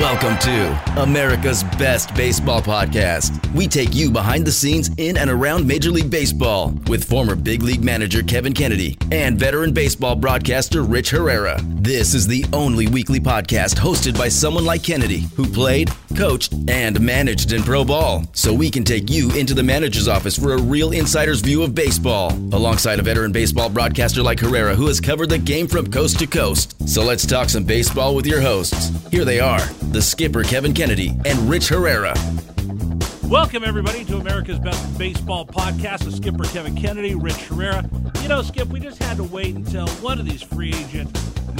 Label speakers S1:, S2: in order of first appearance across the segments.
S1: Welcome to America's Best Baseball Podcast. We take you behind the scenes in and around Major League Baseball with former big league manager Kevin Kennedy and veteran baseball broadcaster Rich Herrera. This is the only weekly podcast hosted by someone like Kennedy who played, coached, and managed in pro ball. So we can take you into the manager's office for a real insider's view of baseball, alongside a veteran baseball broadcaster like Herrera who has covered the game from coast to coast. So let's talk some baseball with your hosts. Here they are the skipper Kevin Kennedy and Rich Herrera.
S2: Welcome, everybody, to America's Best Baseball Podcast with Skipper Kevin Kennedy, Rich Herrera. You know, Skip, we just had to wait until one of these free agent,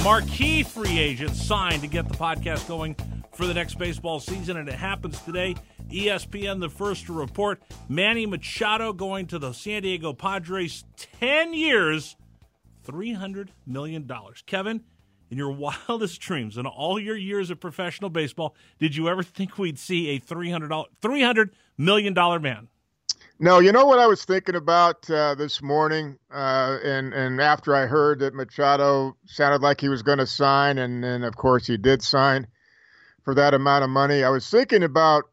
S2: marquee free agents signed to get the podcast going for the next baseball season, and it happens today. ESPN, the first to report Manny Machado going to the San Diego Padres 10 years, $300 million. Kevin, in your wildest dreams, in all your years of professional baseball, did you ever think we'd see a $300, $300 million man?
S3: No, you know what I was thinking about uh, this morning, uh, and and after I heard that Machado sounded like he was going to sign, and then of course he did sign for that amount of money. I was thinking about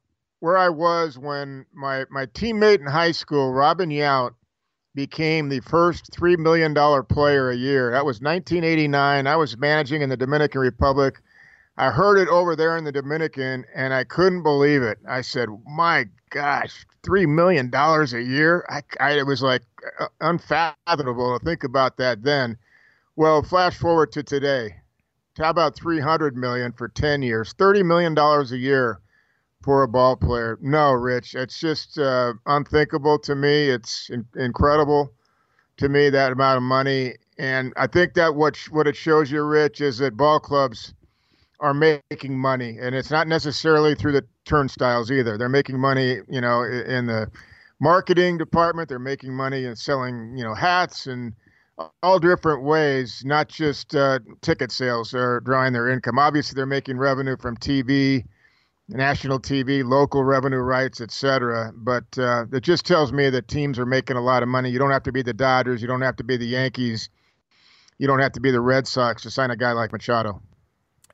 S3: where I was when my my teammate in high school, Robin Yount, became the first $3 million player a year. That was 1989. I was managing in the Dominican Republic. I heard it over there in the Dominican and I couldn't believe it. I said, my gosh, $3 million a year? I, I, it was like unfathomable to think about that then. Well, flash forward to today. How about 300 million for 10 years? $30 million a year a ball player. No, Rich, it's just uh, unthinkable to me. It's in- incredible to me that amount of money, and I think that what sh- what it shows you, Rich, is that ball clubs are making money, and it's not necessarily through the turnstiles either. They're making money, you know, in the marketing department. They're making money and selling, you know, hats and all different ways, not just uh, ticket sales are drawing their income. Obviously, they're making revenue from TV national TV, local revenue rights, etc. But uh, it just tells me that teams are making a lot of money. You don't have to be the Dodgers, you don't have to be the Yankees, you don't have to be the Red Sox to sign a guy like Machado.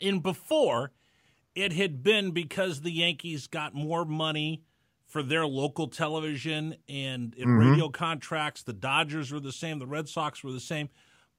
S2: And before, it had been because the Yankees got more money for their local television and mm-hmm. radio contracts. The Dodgers were the same, the Red Sox were the same,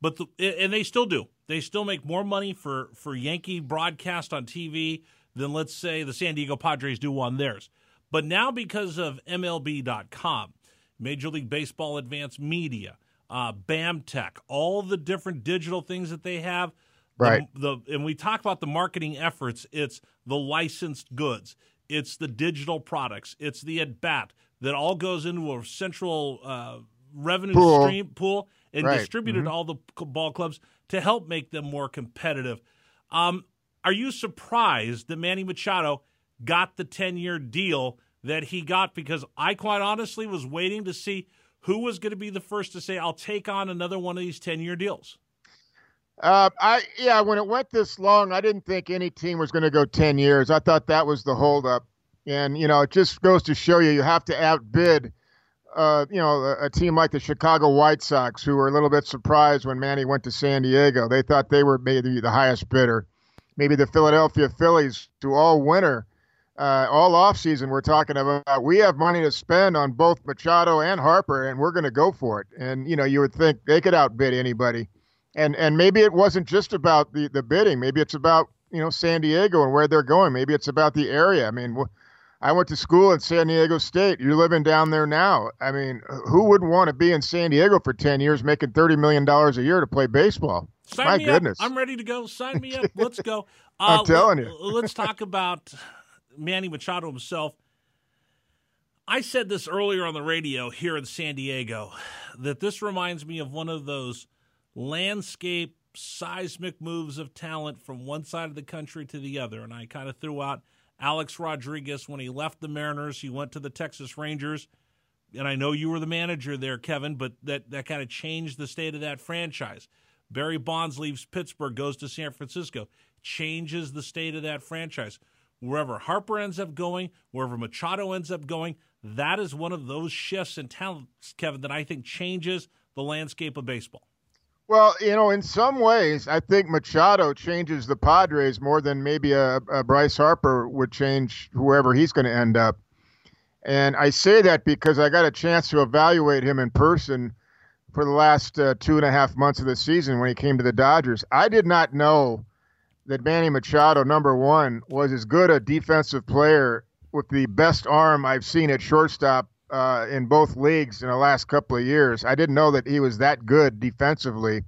S2: but the, and they still do. They still make more money for for Yankee broadcast on TV than let's say the San Diego Padres do on theirs. But now because of MLB.com, Major League Baseball Advanced Media, uh, BAMTech, all the different digital things that they have.
S3: Right.
S2: The, the, and we talk about the marketing efforts. It's the licensed goods. It's the digital products. It's the at bat that all goes into a central uh, revenue
S3: pool.
S2: stream pool and
S3: right.
S2: distributed
S3: mm-hmm.
S2: to all the ball clubs to help make them more competitive. Um, are you surprised that Manny Machado got the 10 year deal that he got? Because I quite honestly was waiting to see who was going to be the first to say, I'll take on another one of these 10 year deals.
S3: Uh, I yeah, when it went this long, I didn't think any team was going to go ten years. I thought that was the holdup, and you know, it just goes to show you you have to outbid, uh, you know, a, a, team like the Chicago White Sox, who were a little bit surprised when Manny went to San Diego. They thought they were maybe the highest bidder maybe the Philadelphia Phillies to all winter, uh, all offseason, we're talking about we have money to spend on both Machado and Harper, and we're going to go for it. And you know, you would think they could outbid anybody, and and maybe it wasn't just about the the bidding. Maybe it's about you know San Diego and where they're going. Maybe it's about the area. I mean. I went to school at San Diego State. You're living down there now. I mean, who wouldn't want to be in San Diego for 10 years making $30 million a year to play baseball?
S2: Sign
S3: My
S2: me
S3: goodness.
S2: Up. I'm ready to go. Sign me up. Let's go.
S3: Uh, I'm telling you.
S2: let's talk about Manny Machado himself. I said this earlier on the radio here in San Diego that this reminds me of one of those landscape seismic moves of talent from one side of the country to the other. And I kind of threw out Alex Rodriguez when he left the Mariners. He went to the Texas Rangers. And I know you were the manager there, Kevin, but that, that kind of changed the state of that franchise. Barry Bonds leaves Pittsburgh, goes to San Francisco, changes the state of that franchise. Wherever Harper ends up going, wherever Machado ends up going, that is one of those shifts in talent, Kevin, that I think changes the landscape of baseball.
S3: Well, you know, in some ways, I think Machado changes the Padres more than maybe a, a Bryce Harper would change whoever he's going to end up. And I say that because I got a chance to evaluate him in person for the last uh, two and a half months of the season when he came to the Dodgers. I did not know that Manny Machado, number one, was as good a defensive player with the best arm I've seen at shortstop uh, in both leagues in the last couple of years. I didn't know that he was that good defensively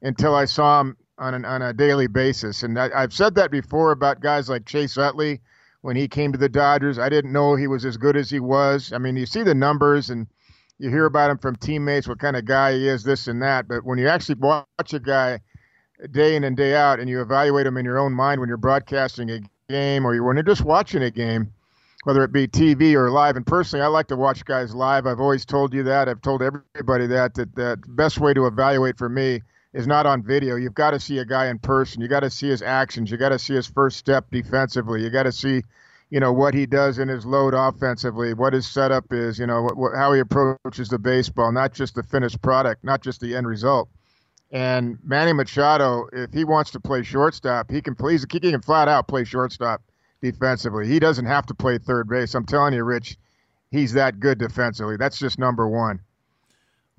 S3: until I saw him on, an, on a daily basis. And I, have said that before about guys like Chase Utley when he came to the Dodgers. I didn't know he was as good as he was. I mean, you see the numbers and you hear about him from teammates, what kind of guy he is, this and that. But when you actually watch a guy day in and day out and you evaluate him in your own mind when you're broadcasting a game or when you're just watching a game, whether it be TV or live. And personally, I like to watch guys live. I've always told you that. I've told everybody that that the best way to evaluate for me is not on video. You've got to see a guy in person. You got to see his actions. You got to see his first step defensively. You got to see, you know, what he does in his load offensively, what his setup is, you know, what, how he approaches the baseball, not just the finished product, not just the end result. And Manny Machado, if he wants to play shortstop, he can please he can flat out play shortstop defensively. He doesn't have to play third base. I'm telling you, Rich, he's that good defensively. That's just number one.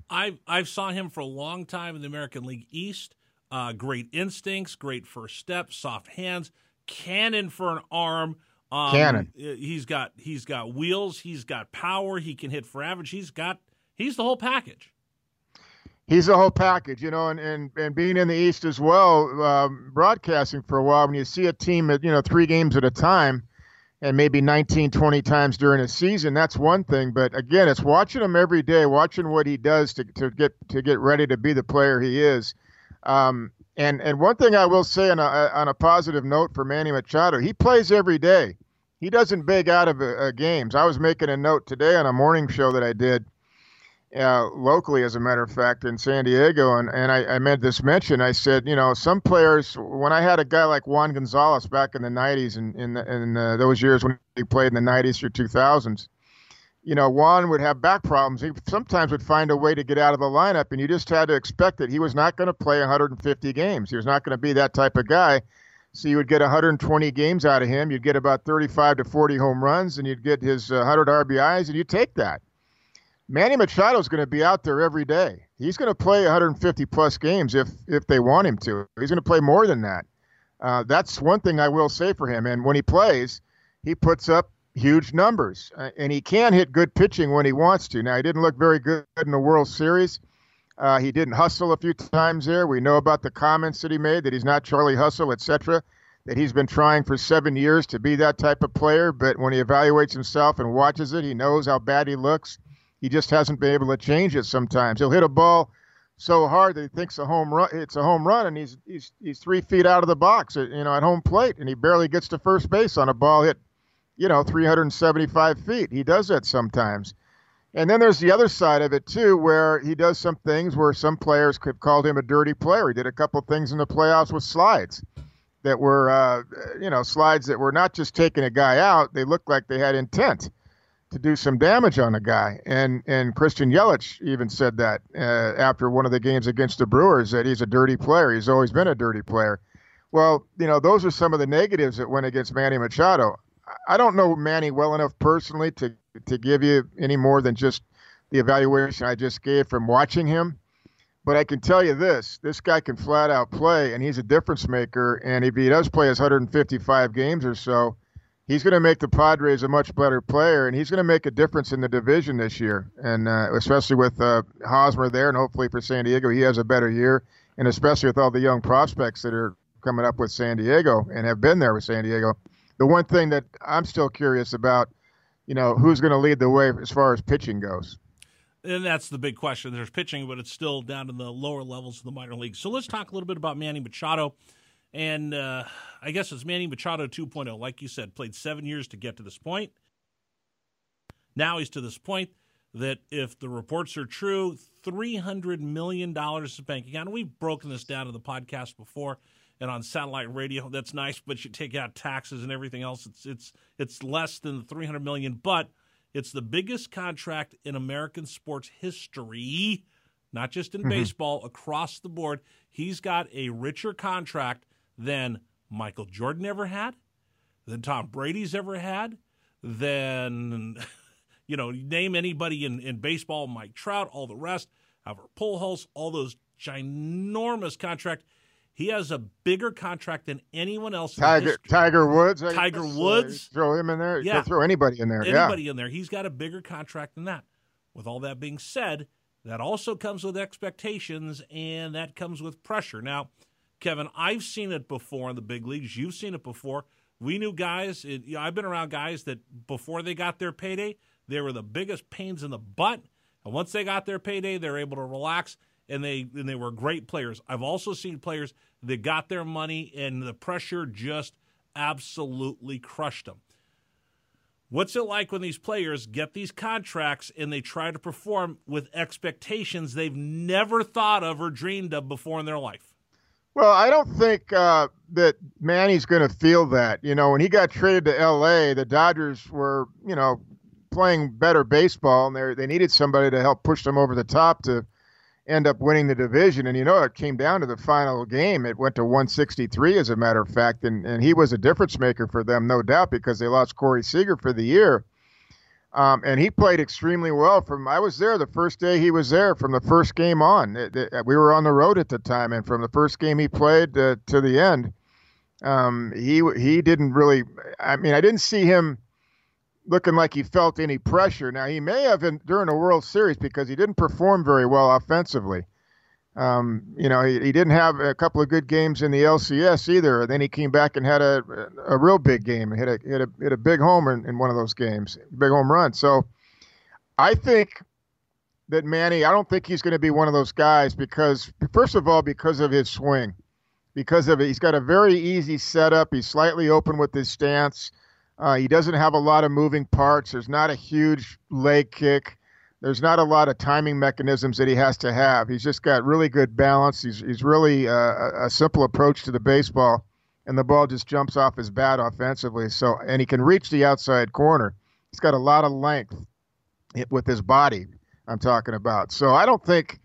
S2: I've I've saw him for a long time in the American League East. Uh, great instincts, great first step, soft hands, cannon for an arm.
S3: Um, cannon.
S2: He's got he's got wheels. He's got power. He can hit for average. He's got he's the whole package
S3: he's the whole package, you know, and, and, and being in the East as well, um, broadcasting for a while, when you see a team at, you know, three games at a time and maybe 19, 20 times during a season, that's one thing. But again, it's watching him every day, watching what he does to, to get to get ready to be the player he is. Um, and and one thing I will say on a on a positive note for Manny Machado, he plays every day. He doesn't beg out of uh, games. I was making a note today on a morning show that I did uh, locally, as a matter of fact, in San Diego, and, and I, I made this mention. I said, you know, some players, when I had a guy like Juan Gonzalez back in the 90s and in, in, in uh, those years when he played in the 90s through 2000s, you know, Juan would have back problems. He sometimes would find a way to get out of the lineup, and you just had to expect that he was not going to play 150 games. He was not going to be that type of guy. So you would get 120 games out of him. You'd get about 35 to 40 home runs, and you'd get his uh, 100 RBIs, and you take that. Manny Machado is going to be out there every day. He's going to play 150 plus games if if they want him to. He's going to play more than that. Uh, that's one thing I will say for him. And when he plays, he puts up huge numbers, uh, and he can hit good pitching when he wants to. Now he didn't look very good in the World Series. Uh, he didn't hustle a few times there. We know about the comments that he made that he's not Charlie Hustle, etc. That he's been trying for seven years to be that type of player, but when he evaluates himself and watches it, he knows how bad he looks he just hasn't been able to change it sometimes. He'll hit a ball so hard that he thinks a home run it's a home run and he's he's he's three feet out of the box you know at home plate and he barely gets to first base on a ball hit you know 375 feet he does that sometimes and then there's the other side of it too where he does some things where some players could called him a dirty player he did a couple things in the playoffs with slides that were uh, you know slides that were not just taking a guy out they looked like they had intent to do some damage on a guy. And and Christian Yelich even said that uh, after one of the games against the Brewers that he's a dirty player. He's always been a dirty player. Well, you know, those are some of the negatives that went against Manny Machado. I don't know Manny well enough personally to to give you any more than just the evaluation I just gave from watching him. But I can tell you this: this guy can flat out play, and he's a difference maker. And if he does play his 155 games or so, he's going to make the Padres a much better player, and he's going to make a difference in the division this year. And uh, especially with uh, Hosmer there, and hopefully for San Diego, he has a better year. And especially with all the young prospects that are coming up with San Diego and have been there with San Diego. The one thing that I'm still curious about, you know, who's going to lead the way as far as pitching goes.
S2: And that's the big question. There's pitching, but it's still down in the lower levels of the minor leagues. So let's talk a little bit about Manny Machado. And uh, I guess it's Manny Machado 2.0. Like you said, played seven years to get to this point. Now he's to this point that if the reports are true, $300 million is bank account. And we've broken this down in the podcast before and on satellite radio. That's nice, but you take out taxes and everything else. It's it's it's less than the 300 million, but it's the biggest contract in American sports history, not just in mm-hmm. baseball, across the board. He's got a richer contract than Michael Jordan ever had, than Tom Brady's ever had, than you know, name anybody in, in baseball, Mike Trout, all the rest, Albert Pujols, all those ginormous contract. He has a bigger contract than anyone else.
S3: Tiger Tiger Woods.
S2: Tiger. Woods.
S3: Throw him in there.
S2: Yeah.
S3: Throw anybody in there.
S2: Anybody
S3: yeah.
S2: in there. He's got a bigger contract than that. With all that being said, that also comes with expectations and that comes with pressure. Now, Kevin, I've seen it before in the big leagues. You've seen it before. We knew guys. It, you know, I've been around guys that before they got their payday, they were the biggest pains in the butt. And once they got their payday, they were able to relax and they and they were great players. I've also seen players that got their money and the pressure just absolutely crushed them. What's it like when these players get these contracts and they try to perform with expectations they've never thought of or dreamed of before in their life?
S3: Well, I don't think uh, that Manny's going to feel that. You know, when he got traded to L.A., the Dodgers were, you know, playing better baseball, and they they needed somebody to help push them over the top to end up winning the division. And you know, it came down to the final game. It went to 163, as a matter of fact, and and he was a difference maker for them, no doubt, because they lost Corey Seager for the year. Um, and he played extremely well. From I was there the first day he was there. From the first game on, it, it, we were on the road at the time, and from the first game he played uh, to the end, um, he he didn't really. I mean, I didn't see him looking like he felt any pressure. Now he may have in, during the World Series because he didn't perform very well offensively. Um, you know, he, he didn't have a couple of good games in the LCS either. Then he came back and had a a real big game and hit a hit a hit a big homer in, in one of those games, big home run. So I think that Manny, I don't think he's going to be one of those guys because first of all, because of his swing, because of it, he's got a very easy setup. He's slightly open with his stance. Uh, he doesn't have a lot of moving parts. There's not a huge leg kick. There's not a lot of timing mechanisms that he has to have. He's just got really good balance. He's he's really uh, a simple approach to the baseball, and the ball just jumps off his bat offensively. So and he can reach the outside corner. He's got a lot of length with his body. I'm talking about. So I don't think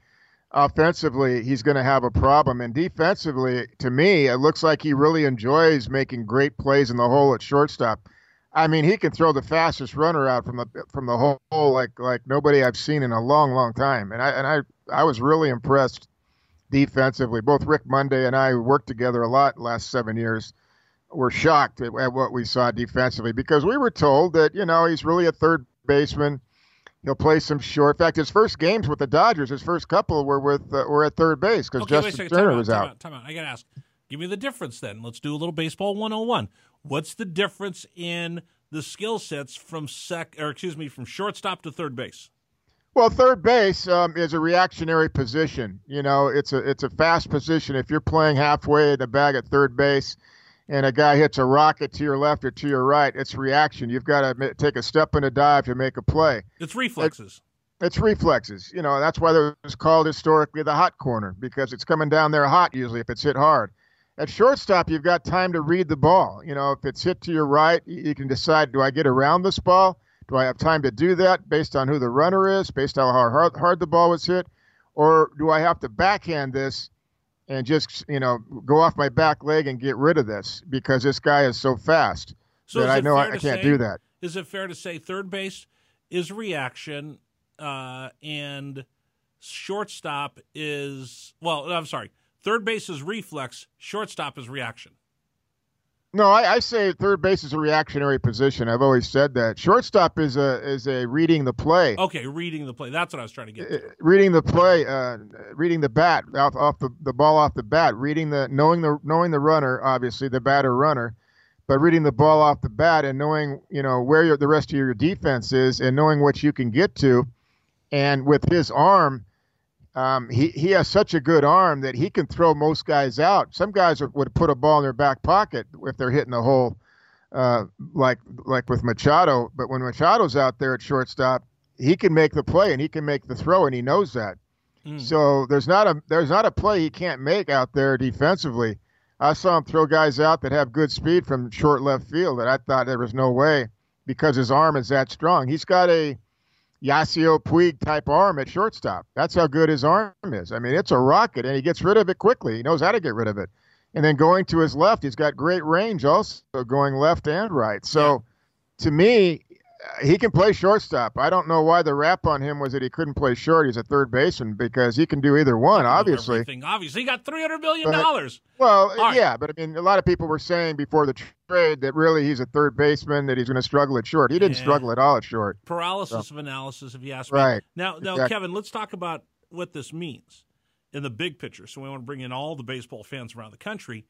S3: offensively he's going to have a problem. And defensively, to me, it looks like he really enjoys making great plays in the hole at shortstop. I mean, he can throw the fastest runner out from the from the hole like like nobody I've seen in a long, long time. And I and I I was really impressed defensively. Both Rick Monday and I worked together a lot last seven years. Were shocked at, at what we saw defensively because we were told that you know he's really a third baseman. He'll play some short. In fact, his first games with the Dodgers, his first couple were with uh, were at third base because okay, Justin Turner was
S2: out.
S3: Time
S2: out. Time out. I got to ask. Give me the difference then. Let's do a little baseball 101. What's the difference in the skill sets from sec or excuse me from shortstop to third base?
S3: Well, third base um, is a reactionary position. You know, it's a it's a fast position. If you're playing halfway in the bag at third base, and a guy hits a rocket to your left or to your right, it's reaction. You've got to take a step and a dive to make a play.
S2: It's reflexes.
S3: It, it's reflexes. You know, that's why it was called historically the hot corner because it's coming down there hot usually if it's hit hard. At shortstop, you've got time to read the ball. You know, if it's hit to your right, you can decide: do I get around this ball? Do I have time to do that based on who the runner is, based on how hard, hard the ball was hit, or do I have to backhand this and just you know go off my back leg and get rid of this because this guy is so fast so that I know I, I, can't
S2: say,
S3: do that.
S2: Is it fair to say third base is reaction uh, and shortstop is well? I'm sorry. Third base is reflex, shortstop is reaction.
S3: No, I, I, say third base is a reactionary position. I've always said that. Shortstop is a is a reading the play.
S2: Okay, reading the play. That's what I was trying to get. To. Uh,
S3: reading the play, uh, reading the bat off off the, the ball off the bat, reading the knowing the knowing the runner, obviously the batter runner, but reading the ball off the bat and knowing you know where your, the rest of your defense is and knowing what you can get to and with his arm, um, he he has such a good arm that he can throw most guys out. Some guys are, would put a ball in their back pocket if they're hitting the hole, uh, like like with Machado. But when Machado's out there at shortstop, he can make the play and he can make the throw, and he knows that. Mm. So there's not a there's not a play he can't make out there defensively. I saw him throw guys out that have good speed from short left field that I thought there was no way because his arm is that strong. He's got a Yasiel Puig type arm at shortstop. That's how good his arm is. I mean, it's a rocket, and he gets rid of it quickly. He knows how to get rid of it. And then going to his left, he's got great range also, going left and right. So to me, he can play shortstop. I don't know why the rap on him was that he couldn't play short. He's a third baseman because he can do either one. Obviously,
S2: everything. obviously, he got three hundred million dollars.
S3: Well, right. yeah, but I mean, a lot of people were saying before the trade that really he's a third baseman that he's going to struggle at short. He didn't yeah. struggle at all at short.
S2: Paralysis so. of analysis, if you ask
S3: me. Right
S2: now, now, exactly. Kevin, let's talk about what this means in the big picture. So we want to bring in all the baseball fans around the country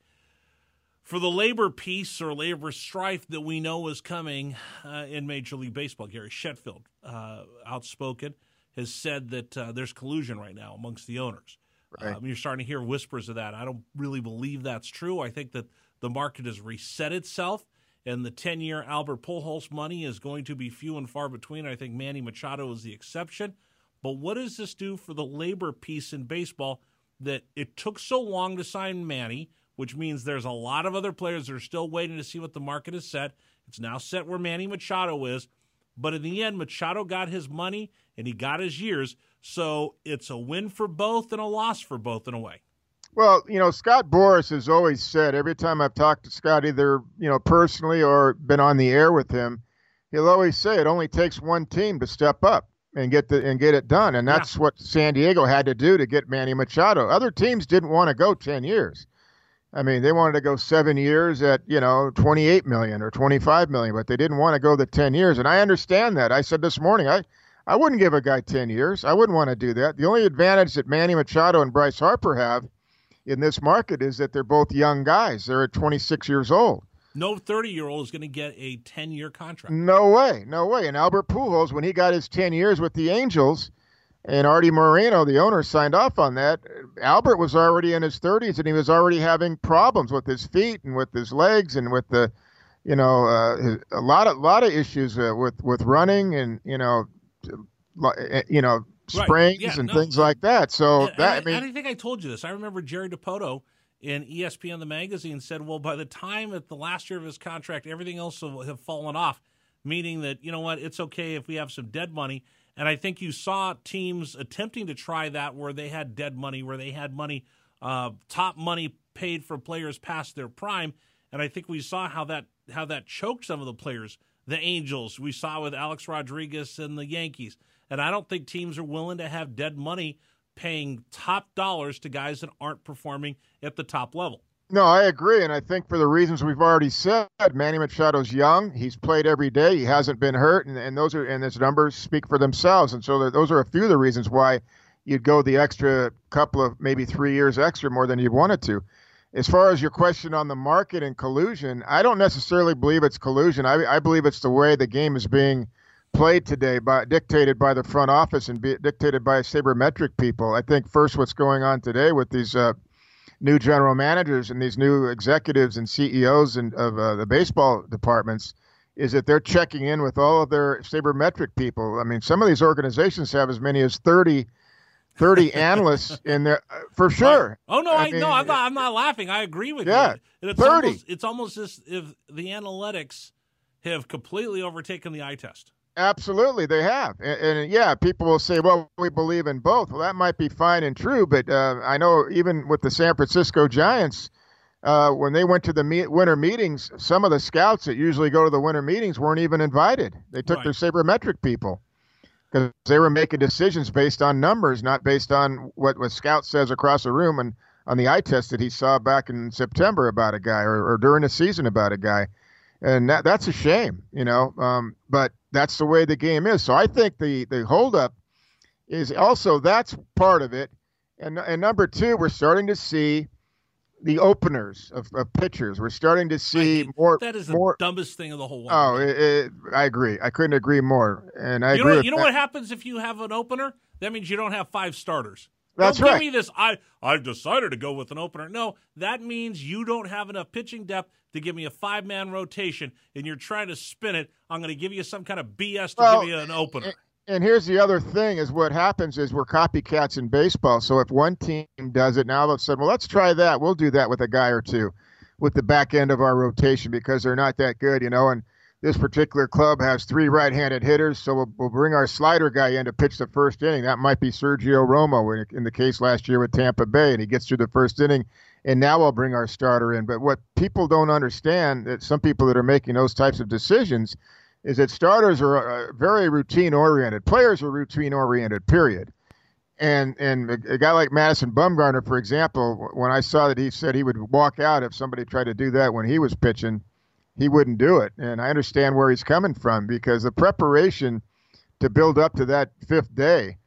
S2: for the labor peace or labor strife that we know is coming uh, in Major League Baseball. Gary Sheffield, uh, outspoken, has said that uh, there's collusion right now amongst the owners. Right. Um, you're starting to hear whispers of that. I don't really believe that's true. I think that the market has reset itself, and the 10 year Albert Pujols money is going to be few and far between. I think Manny Machado is the exception. But what does this do for the labor peace in baseball that it took so long to sign Manny? Which means there's a lot of other players that are still waiting to see what the market is set. It's now set where Manny Machado is. But in the end, Machado got his money and he got his years. So it's a win for both and a loss for both in a way.
S3: Well, you know, Scott Boras has always said every time I've talked to Scott, either, you know, personally or been on the air with him, he'll always say it only takes one team to step up and get the and get it done. And that's yeah. what San Diego had to do to get Manny Machado. Other teams didn't want to go 10 years. I mean, they wanted to go seven years at you know 28 million or 25 million, but they didn't want to go the 10 years. And I understand that. I said this morning, I I wouldn't give a guy 10 years. I wouldn't want to do that. The only advantage that Manny Machado and Bryce Harper have in this market is that they're both young guys. They're at 26 years old.
S2: No 30 year old is going to get a 10 year contract.
S3: No way, no way. And Albert Pujols, when he got his 10 years with the Angels and Arte Moreno, the owner, signed off on that. Albert was already in his 30s, and he was already having problems with his feet and with his legs and with the, you know, uh, a lot of lot of issues uh, with with running and you know, eh, you know, springs right. yeah, and no, things like that. So
S2: and,
S3: that
S2: I, I, I think I told you this. I remember Jerry Dipoto in ESPN the magazine said, "Well, by the time at the last year of his contract, everything else will have fallen off." Meaning that you know what, it's okay if we have some dead money and I think you saw teams attempting to try that where they had dead money, where they had money, uh, top money paid for players past their prime. And I think we saw how that how that choked some of the players. The Angels we saw with Alex Rodriguez and the Yankees. And I don't think teams are willing to have dead money paying top dollars to guys that aren't performing at the top level.
S3: No, I agree, and I think for the reasons we've already said, Manny Machado's young. He's played every day. He hasn't been hurt, and, and those are and his numbers speak for themselves. And so those are a few of the reasons why you'd go the extra couple of maybe three years extra more than you wanted to. As far as your question on the market and collusion, I don't necessarily believe it's collusion. I, I believe it's the way the game is being played today, by dictated by the front office and be, dictated by sabermetric people. I think first, what's going on today with these. Uh, new general managers and these new executives and CEOs and of uh, the baseball departments is that they're checking in with all of their sabermetric people. I mean, some of these organizations have as many as 30, 30 analysts in there uh, for sure.
S2: Oh no, I, I mean, no, I'm not. I'm not laughing. I agree with
S3: yeah,
S2: you.
S3: It's 30.
S2: Almost, it's almost as if the analytics have completely overtaken the eye test.
S3: Absolutely, they have, and, and, yeah, people will say, "Well, we believe in both." Well, that might be fine and true, but uh, I know even with the San Francisco Giants, uh, when they went to the me- winter meetings, some of the scouts that usually go to the winter meetings weren't even invited. They took right. their sabermetric people because they were making decisions based on numbers, not based on what what scout says across the room and on the eye test that he saw back in September about a guy or, or during the season about a guy and that, that's a shame, you know. Um, but that's the way the game is. So I think the the holdup is also that's part of it, and and number two, we're starting to see the openers of, of pitchers. We're starting to see
S2: I-
S3: more.
S2: That is the
S3: more.
S2: dumbest thing of the whole.
S3: Oh,
S2: world.
S3: it, it, I agree. I couldn't agree more. And I
S2: you
S3: agree.
S2: know, you know
S3: that.
S2: what happens if you have an opener? That means you don't have five starters.
S3: That's
S2: don't
S3: right.
S2: Give me this. I I've decided to go with an opener. No, that means you don't have enough pitching depth to give me a five man rotation, and you're trying to spin it. I'm going to give you some kind of BS to
S3: Well,
S2: give you an opener.
S3: And here's the other thing: is what happens is we're copycats in baseball. So if one team does it, now all of a sudden, well, let's try that. We'll do that with a guy or two, with the back end of our rotation because they're not that good, you know. And this particular club has three right-handed hitters, so we'll, we'll bring our slider guy in to pitch the first inning. That might be Sergio Romo in, in the case last year with Tampa Bay, and he gets through the first inning. And now I'll bring our starter in. But what people don't understand, that some people that are making those types of decisions, is that starters are uh, very routine oriented. Players are routine oriented. Period. And and a, a guy like Madison Bumgarner, for example, when I saw that he said he would walk out if somebody tried to do that when he was pitching, he wouldn't do it. And I understand where he's coming from because the preparation to build up to that fifth day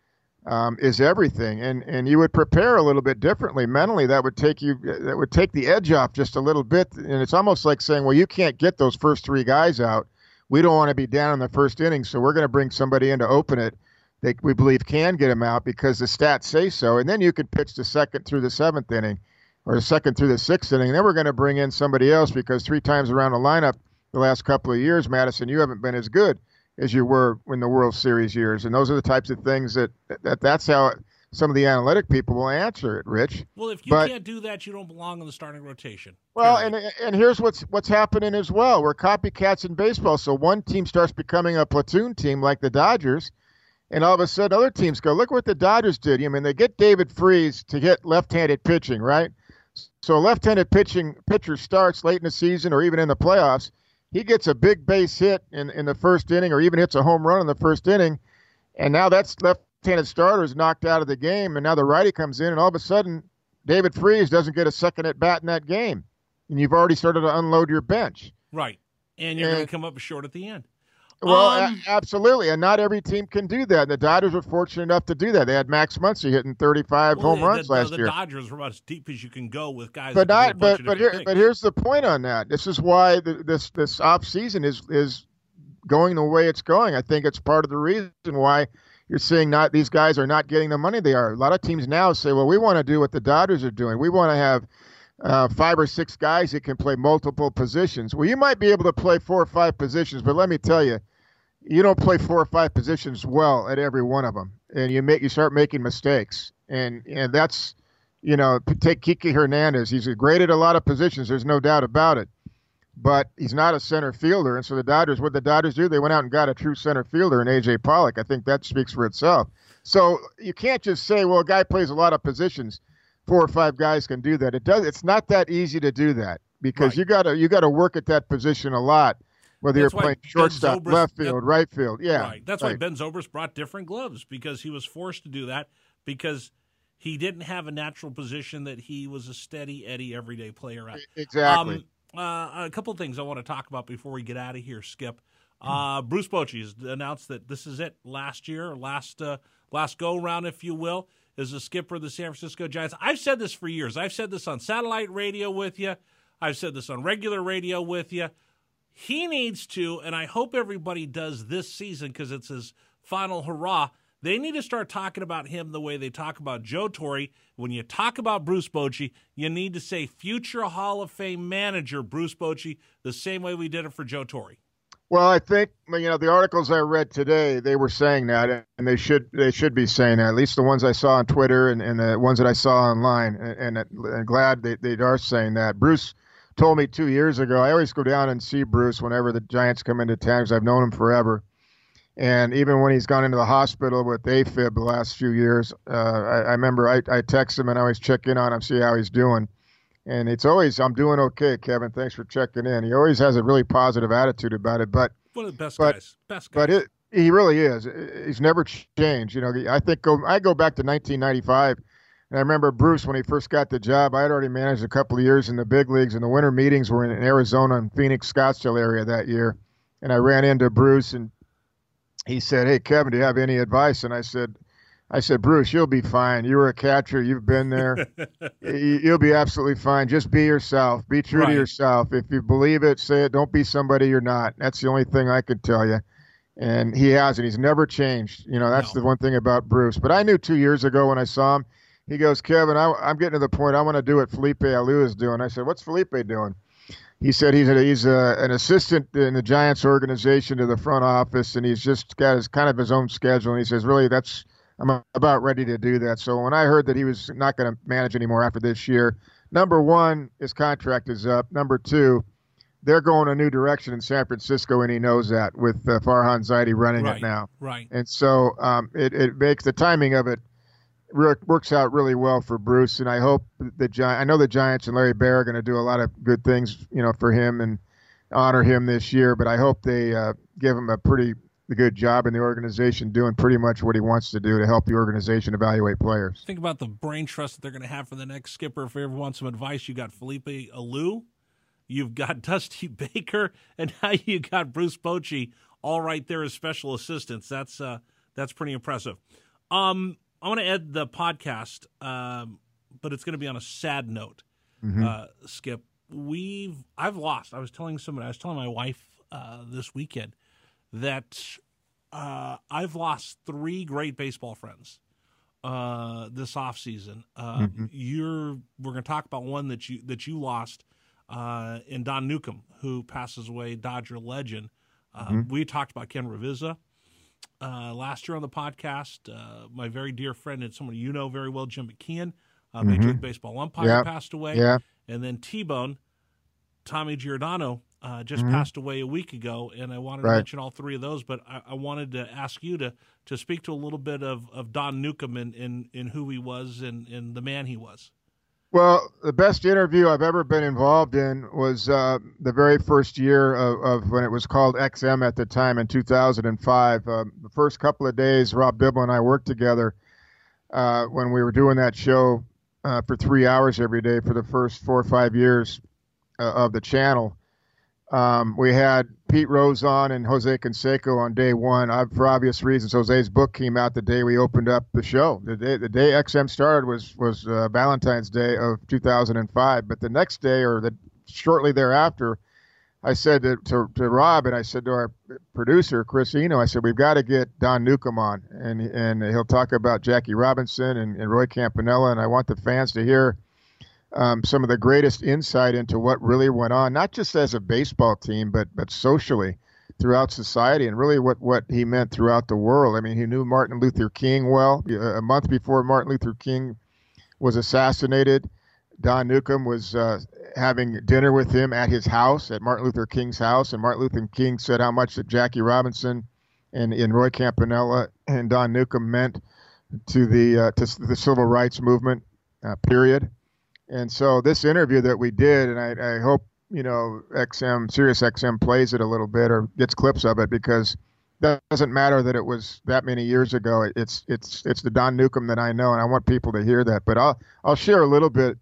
S3: um, is everything. And and you would prepare a little bit differently mentally. That would take you that would take the edge off just a little bit. And it's almost like saying, well, you can't get those first three guys out we don't want to be down in the first inning, so we're going to bring somebody in to open it that we believe can get him out because the stats say so. And then you can pitch the second through the seventh inning or the second through the sixth inning. And then we're going to bring in somebody else because three times around the lineup the last couple of years, Madison, you haven't been as good as you were in the World Series years. And those are the types of things that, that that's how some of the analytic people will answer it, Rich.
S2: Well, if you
S3: but-
S2: can't do that, you don't belong in the starting rotation.
S3: Well, and and here's what's what's happening as well. We're copycats in baseball. So one team starts becoming a platoon team like the Dodgers, and all of a sudden other teams go, look what the Dodgers did. I mean, they get David Freese to get left-handed pitching, right? So a left-handed pitching pitcher starts late in the season or even in the playoffs. He gets a big base hit in, in the first inning or even hits a home run in the first inning. And now that's left-handed starter is knocked out of the game. And now the righty comes in and all of a sudden David Freese doesn't get a second at bat in that game and you've already started to unload your bench.
S2: right, and you're going to come up short at the end.
S3: Well, a-
S2: Um,
S3: absolutely, and not every team can do that. The Dodgers were fortunate enough to do that. They had Max Muncy hitting 35
S2: Well,
S3: home runs
S2: the,
S3: last
S2: the
S3: year.
S2: The Dodgers were about as deep as you can go with guys.
S3: but
S2: that can do a
S3: not, but but here, but here's the point on that. This is why the, this this off season is is going the way it's going. I think it's part of the reason why you're seeing not these guys are not getting the money they are. A lot of teams now say, well, we want to do what the Dodgers are doing. We want to have uh, five or six guys that can play multiple positions. Well, you might be able to play four or five positions, but let me tell you, you don't play four or five positions well at every one of them, and you make you start making mistakes, and and that's you know take Kiki Hernandez. He's great at a lot of positions. There's no doubt about it, but he's not a center fielder. And so the Dodgers, what the Dodgers do, they went out and got a true center fielder in AJ Pollock. I think that speaks for itself. So you can't just say, well, a guy plays a lot of positions. Four or five guys can do that. It does. It's not that easy to do that because
S2: Right.
S3: you got to you got to work at that position a lot. Whether
S2: That's
S3: you're playing shortstop,
S2: Zobrist-
S3: left
S2: yep.
S3: field, right field, yeah,
S2: right. That's why. Ben Zobrist brought different gloves because he was forced to do that because he didn't have a natural position that he was a steady Eddie everyday player at.
S3: exactly.
S2: Um, uh, a couple of things I want to talk about before we get out of here, Skip. Uh, Bruce Bochy has announced that this is it. Last year, last uh, last go round, if you will, is the skipper of the San Francisco Giants. I've said this for years. I've said this on satellite radio with you. I've said this on regular radio with you. He needs to, and I hope everybody does this season because it's his final hurrah. They need to start talking about him the way they talk about Joe Torre. When you talk about Bruce Bochy, you need to say future Hall of Fame manager Bruce Bochy the same way we did it for Joe Torre.
S3: Well, I think you know the articles I read today. They were saying that, and they should they should be saying that. At least the ones I saw on Twitter and, and the ones that I saw online. And, and I'm glad they, they are saying that. Bruce told me two years ago. I always go down and see Bruce whenever the Giants come into town because I've known him forever. And even when he's gone into the hospital with AFib the last few years, uh, I, I remember I, I text him and I always check in on him, see how he's doing. And it's always, I'm doing okay, Kevin. Thanks for checking in. He always has a really positive attitude about it. But
S2: One of the best
S3: But-
S2: guys. Best guys.
S3: but it, he really is. He's never changed. You know, I think go, I go back to 1995, and I remember Bruce when he first got the job. I had already managed a couple of years in the big leagues, and the winter meetings were in Arizona and Phoenix, Scottsdale area that year. And I ran into Bruce, and he said, "Hey, Kevin, do you have any advice?" And I said, I said, Bruce, you'll be fine. You were a catcher. You've been there. you'll be absolutely fine. Just be yourself. Be true
S2: Right.
S3: to yourself. If you believe it, say it. Don't be somebody you're not. That's the only thing I could tell you. And he hasn't. He's never changed. You know, that's
S2: No.
S3: the one thing about Bruce. But I knew two years ago when I saw him, he goes, Kevin, I, I'm getting to the point I want to do what Felipe Alou is doing. I said, What's Felipe doing? He said he's a, he's a, an assistant in the Giants organization to the front office, and he's just got his kind of his own schedule. And he says, really, that's I'm about ready to do that. So when I heard that he was not going to manage anymore after this year, number one, his contract is up. Number two, they're going a new direction in San Francisco, and he knows that with uh, Farhan Zaidi running
S2: Right.
S3: it now.
S2: Right.
S3: And so um, it, it makes the timing of it works out really well for Bruce. And I hope the Gi- I know the Giants and Larry Baer are going to do a lot of good things, you know, for him and honor him this year. But I hope they uh, give him a pretty good job in the organization, doing pretty much what he wants to do to help the organization evaluate players.
S2: Think about the brain trust that they're going to have for the next skipper. If you ever want some advice, you got Felipe Alou, you've got Dusty Baker, and now you got Bruce Bochy all right there as special assistants. That's uh, that's pretty impressive. Um, I want to end the podcast, um, but it's going to be on a sad note. Uh, Skip, we've I've lost. I was telling somebody. I was telling my wife uh, this weekend that uh, I've lost three great baseball friends uh, this off season. Uh, You're we're going to talk about one that you that you lost uh, in Don Newcombe, who passes away, Dodger legend. Uh, We talked about Ken Ravizza uh, last year on the podcast. Uh, my very dear friend and someone you know very well, Jim McKean, uh, Major League Baseball umpire,
S3: Yeah.
S2: passed away.
S3: Yeah.
S2: And then T Bone, Tommy Giordano, uh, just
S3: Mm-hmm.
S2: passed away a week ago. And I wanted to mention all three of those, but I, I wanted to ask you to to speak to a little bit of, of Don Newcombe and, and, and who he was and, and the man he was.
S3: Well, the best interview I've ever been involved in was uh, the very first year of, of when it was called XM at the time in 2005. Um, the first couple of days, Rob Dibble and I worked together uh, when we were doing that show uh, for three hours every day for the first four or five years uh, of the channel. Um, we had Pete Rose on and Jose Canseco on day one. Uh, for obvious reasons, Jose's book came out the day we opened up the show. The day the day XM started was was uh, Valentine's Day of 2005. But the next day, or the shortly thereafter, I said to, to, to Rob and I said to our producer Chris Eno, I said we've got to get Don Newcombe on, and and he'll talk about Jackie Robinson and, and Roy Campanella, and I want the fans to hear um, some of the greatest insight into what really went on, not just as a baseball team, but but socially throughout society, and really what what he meant throughout the world. I mean, he knew Martin Luther King well. A month before Martin Luther King was assassinated, Don Newcombe was uh, having dinner with him at his house, at Martin Luther King's house, and Martin Luther King said how much that Jackie Robinson and, and Roy Campanella and Don Newcombe meant to the uh, to the civil rights movement. Uh, period. And so this interview that we did, and I, I hope you know XM, Sirius XM plays it a little bit or gets clips of it because that doesn't matter that it was that many years ago. It's it's it's the Don Newcombe that I know, and I want people to hear that. But I'll I'll share a little bit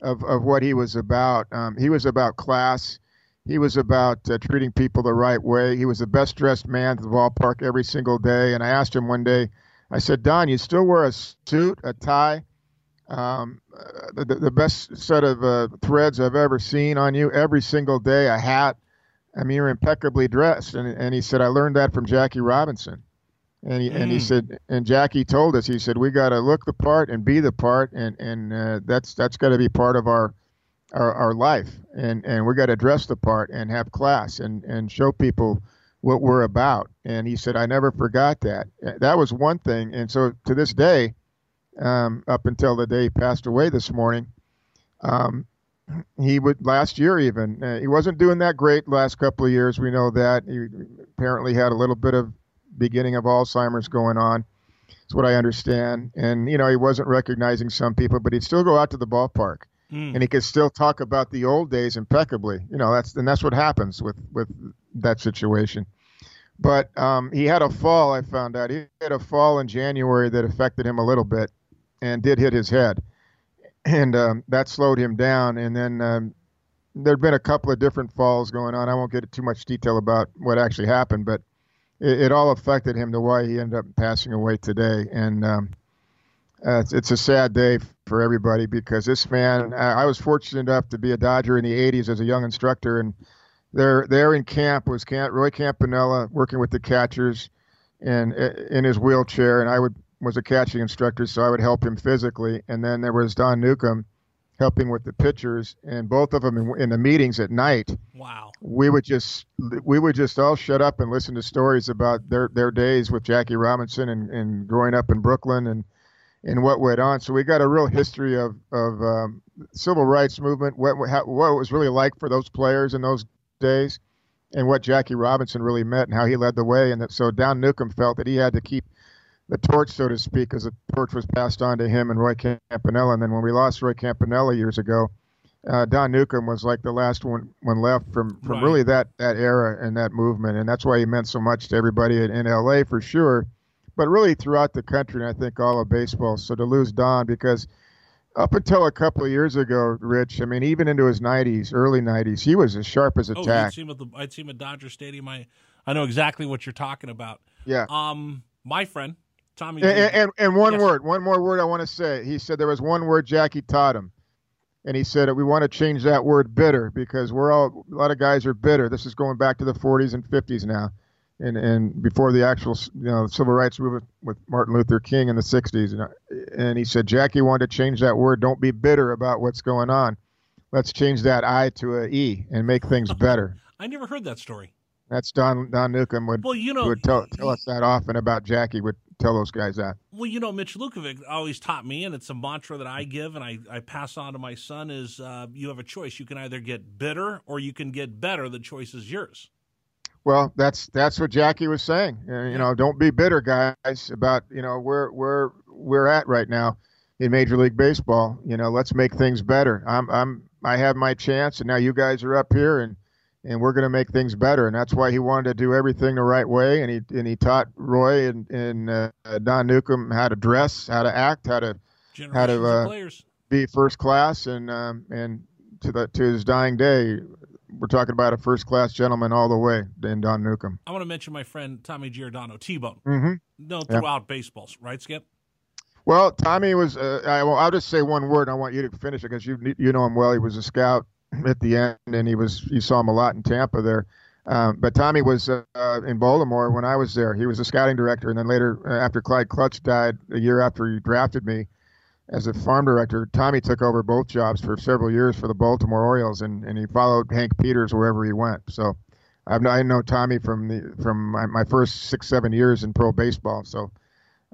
S3: of of what he was about. Um, he was about class. He was about uh, treating people the right way. He was the best dressed man at the ballpark every single day. And I asked him one day, I said, Don, you still wear a suit, a tie? Um, uh, the, the best set of uh, threads I've ever seen on you every single day, a hat. I mean, you're impeccably dressed. And, and he said, I learned that from Jackie Robinson. And he, and he said, and Jackie told us, he said, we got to look the part and be the part. And, and uh, that's, that's got to be part of our, our, our life. And, and we got to dress the part and have class and, and show people what we're about. And he said, I never forgot that. That was one thing. And so to this day, um, up until the day he passed away this morning. Um, he would last year even uh, he wasn't doing that great last couple of years. We know that he apparently had a little bit of beginning of Alzheimer's going on. That's what I understand. And you know he wasn't recognizing some people, but he'd still go out to the ballpark and he could still talk about the old days impeccably. You know that's and that's what happens with with that situation. But um, he had a fall. I found out he had a fall in January that affected him a little bit, and did hit his head, and um, that slowed him down. And then um, there'd been a couple of different falls going on. I won't get into too much detail about what actually happened, but it, it all affected him to why he ended up passing away today. And um, uh, it's, it's a sad day for everybody because this man. I was fortunate enough to be a Dodger in the '80s as a young instructor, and there there in camp was Roy Campanella working with the catchers, and in his wheelchair, and I would was a catching instructor, so I would help him physically, and then there was Don Newcombe helping with the pitchers, and both of them in, in, the meetings at night.
S2: Wow.
S3: We would just we would just all shut up and listen to stories about their their days with Jackie Robinson and, and growing up in Brooklyn and and what went on. So we got a real history of of um, civil rights movement, what what it was really like for those players in those days, and what Jackie Robinson really meant and how he led the way. And that, so Don Newcombe felt that he had to keep the torch, so to speak, because the torch was passed on to him and Roy Campanella. And then when we lost Roy Campanella years ago, uh, Don Newcombe was like the last one one left from from right. really that that era and that movement, and that's why he meant so much to everybody in, in LA for sure, but really throughout the country, and I think all of baseball. So to lose Don because up until a couple of years ago, Rich, I mean, even into his 90s, early 90s, he was as sharp as a oh, tack. I'd
S2: see him at the I'd see him at Dodger Stadium. I I know exactly what you're talking about.
S3: Yeah.
S2: Um, my friend Tommy.
S3: And, and, and, one yes. word, one more word I want to say. He said there was one word Jackie taught him. And he said, we want to change that word bitter because we're all, a lot of guys are bitter. This is going back to the 40s and 50s now. And, and before the actual you know civil rights movement with Martin Luther King in the 60s. And, and he said, Jackie wanted to change that word. Don't be bitter about what's going on. Let's change that I to a E and make things better.
S2: I never heard that story.
S3: That's Don Don Newcombe would
S2: well, you know,
S3: would tell, tell us that often about Jackie would tell those guys that.
S2: Well, you know, Mitch Lukevics always taught me, and it's a mantra that I give and I, I pass on to my son: is uh, you have a choice. You can either get bitter or you can get better. The choice is yours.
S3: Well, that's that's what Jackie was saying. Uh, you know, don't be bitter, guys, about you know where where we're at right now in Major League Baseball. You know, let's make things better. I'm I'm I have my chance, and now you guys are up here and and we're going to make things better. And that's why he wanted to do everything the right way. And he and he taught Roy and, and uh, Don Newcombe how to dress, how to act, how to how to uh, be first class. And um, and to the to his dying day, we're talking about a first class gentleman all the way in Don Newcombe.
S2: I want to mention my friend Tommy Giordano, T Bone.
S3: Mm-hmm.
S2: No, throughout yeah. baseballs, right, Skip?
S3: Well, Tommy was. Uh, I, well, I'll just say one word. I want you to finish it because you you know him well. He was a scout at the end, and he was you saw him a lot in Tampa there. Um, but Tommy was uh, in Baltimore when I was there. He was a scouting director, and then later, uh, after Clyde Kluttz died, a year after he drafted me as a farm director, Tommy took over both jobs for several years for the Baltimore Orioles, and, and he followed Hank Peters wherever he went. So I've I know Tommy from the from my, my first six seven years in pro baseball. So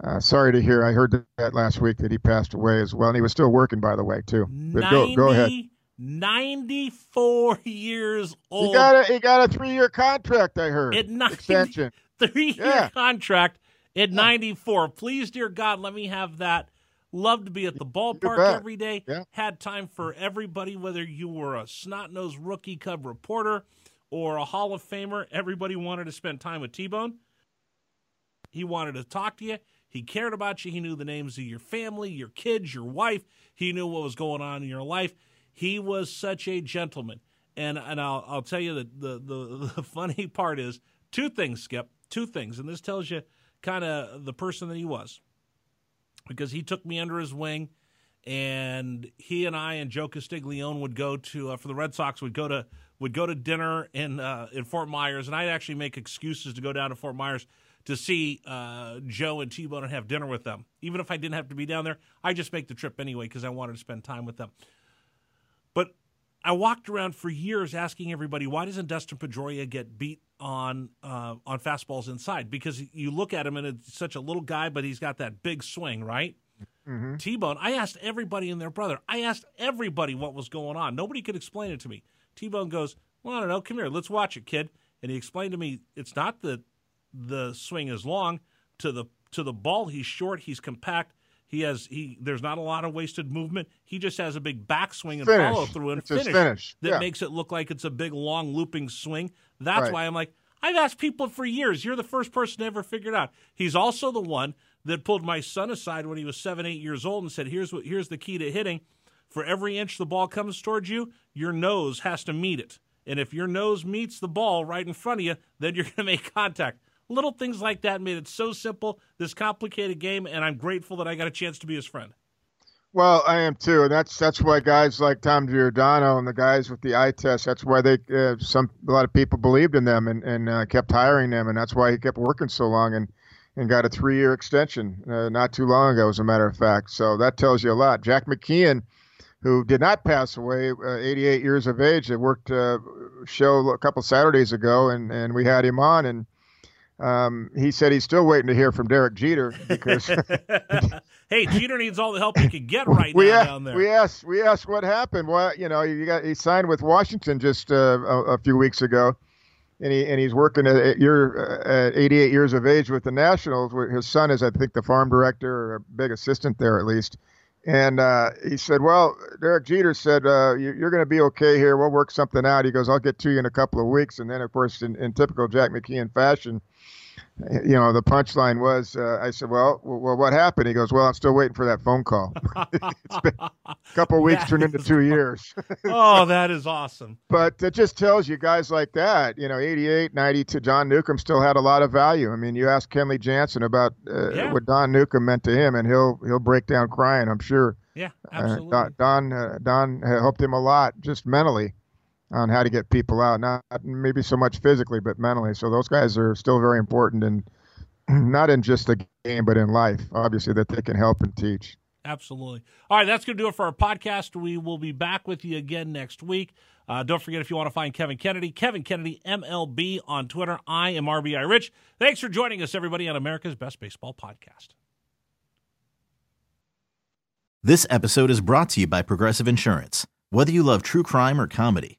S3: uh, sorry to hear. I heard that last week that he passed away as well, and he was still working, by the way, too.
S2: But go go ahead. 94 years old.
S3: He got a he got a three year contract. I heard
S2: at 90, extension. Three year yeah. contract at yeah. 94. Please, dear God, let me have that. Love to be at the ballpark every day.
S3: Yeah.
S2: Had time for everybody, whether you were a snot nosed rookie cub reporter or a Hall of Famer. Everybody wanted to spend time with T Bone. He wanted to talk to you. He cared about you. He knew the names of your family, your kids, your wife. He knew what was going on in your life. He was such a gentleman. And and I'll I'll tell you the, the the funny part is two things, Skip. Two things, and this tells you kind of the person that he was, because he took me under his wing, and he and I and Joe Castiglione would go to uh, for the Red Sox would go to would go to dinner in uh, in Fort Myers, and I'd actually make excuses to go down to Fort Myers to see uh, Joe and T Bone and have dinner with them. Even if I didn't have to be down there, I just make the trip anyway because I wanted to spend time with them. But I walked around for years asking everybody, why doesn't Dustin Pedroia get beat on uh, on fastballs inside? Because you look at him and it's such a little guy, but he's got that big swing, right?
S3: Mm-hmm.
S2: T Bone. I asked everybody and their brother. I asked everybody what was going on. Nobody could explain it to me. T Bone goes, "Well, I don't know. Come here. Let's watch it, kid." And he explained to me it's not that the swing is long to the to the ball. He's short. He's compact. He has he. There's not a lot of wasted movement. He just has a big backswing and
S3: finish.
S2: follow through and finish,
S3: finish.
S2: that
S3: yeah.
S2: makes it look like it's a big long looping swing. That's
S3: right.
S2: why I'm like I've asked people for years. You're the first person to ever figure it out. He's also the one that pulled my son aside when he was seven, eight years old and said, "Here's what. Here's the key to hitting. For every inch the ball comes towards you, your nose has to meet it. And if your nose meets the ball right in front of you, then you're going to make contact." Little things like that made it so simple, this complicated game, and I'm grateful that I got a chance to be his friend.
S3: Well, I am too, and that's that's why guys like Tom Giordano and the guys with the eye test. That's why they uh, some a lot of people believed in them and and uh, kept hiring them, and that's why he kept working so long and and got a three year extension uh, not too long ago, as a matter of fact. So that tells you a lot. Jack McKeon, who did not pass away, uh, 88 years of age, they worked a uh, show a couple Saturdays ago, and and we had him on and. Um, he said he's still waiting to hear from Derek Jeter because.
S2: hey, Jeter needs all the help he can get right
S3: we
S2: now
S3: asked,
S2: down there.
S3: We asked, we asked what happened. Well, you know, you got he signed with Washington just uh, a, a, few weeks ago, and he and he's working at, year uh, at 88 years of age with the Nationals. His son is, I think, the farm director or a big assistant there at least. And uh, he said, "Well, Derek Jeter said uh, you're going to be okay here. We'll work something out." He goes, "I'll get to you in a couple of weeks." And then, of course, in, in typical Jack McKeon fashion, you know, the punchline was, uh, I said, well, well, what happened? He goes, well, I'm still waiting for that phone call. it's been a couple of weeks turned into two
S2: awesome.
S3: years.
S2: oh, that is awesome.
S3: But it just tells you guys like that, you know, 88, 92, John Newcombe still had a lot of value. I mean, you ask Kenley Jansen about uh, yeah. what Don Newcombe meant to him, and he'll he'll break down crying, I'm sure.
S2: Yeah, absolutely.
S3: Uh, Don, Don, uh, Don helped him a lot just mentally on how to get people out, not maybe so much physically, but mentally. So those guys are still very important, and not in just the game, but in life, obviously, that they can help and teach.
S2: Absolutely. All right, that's going to do it for our podcast. We will be back with you again next week. Uh, don't forget if you want to find Kevin Kennedy, Kevin Kennedy MLB on Twitter. I am RBI Rich. Thanks for joining us, everybody, on America's Best Baseball Podcast.
S4: This episode is brought to you by Progressive Insurance. Whether you love true crime or comedy,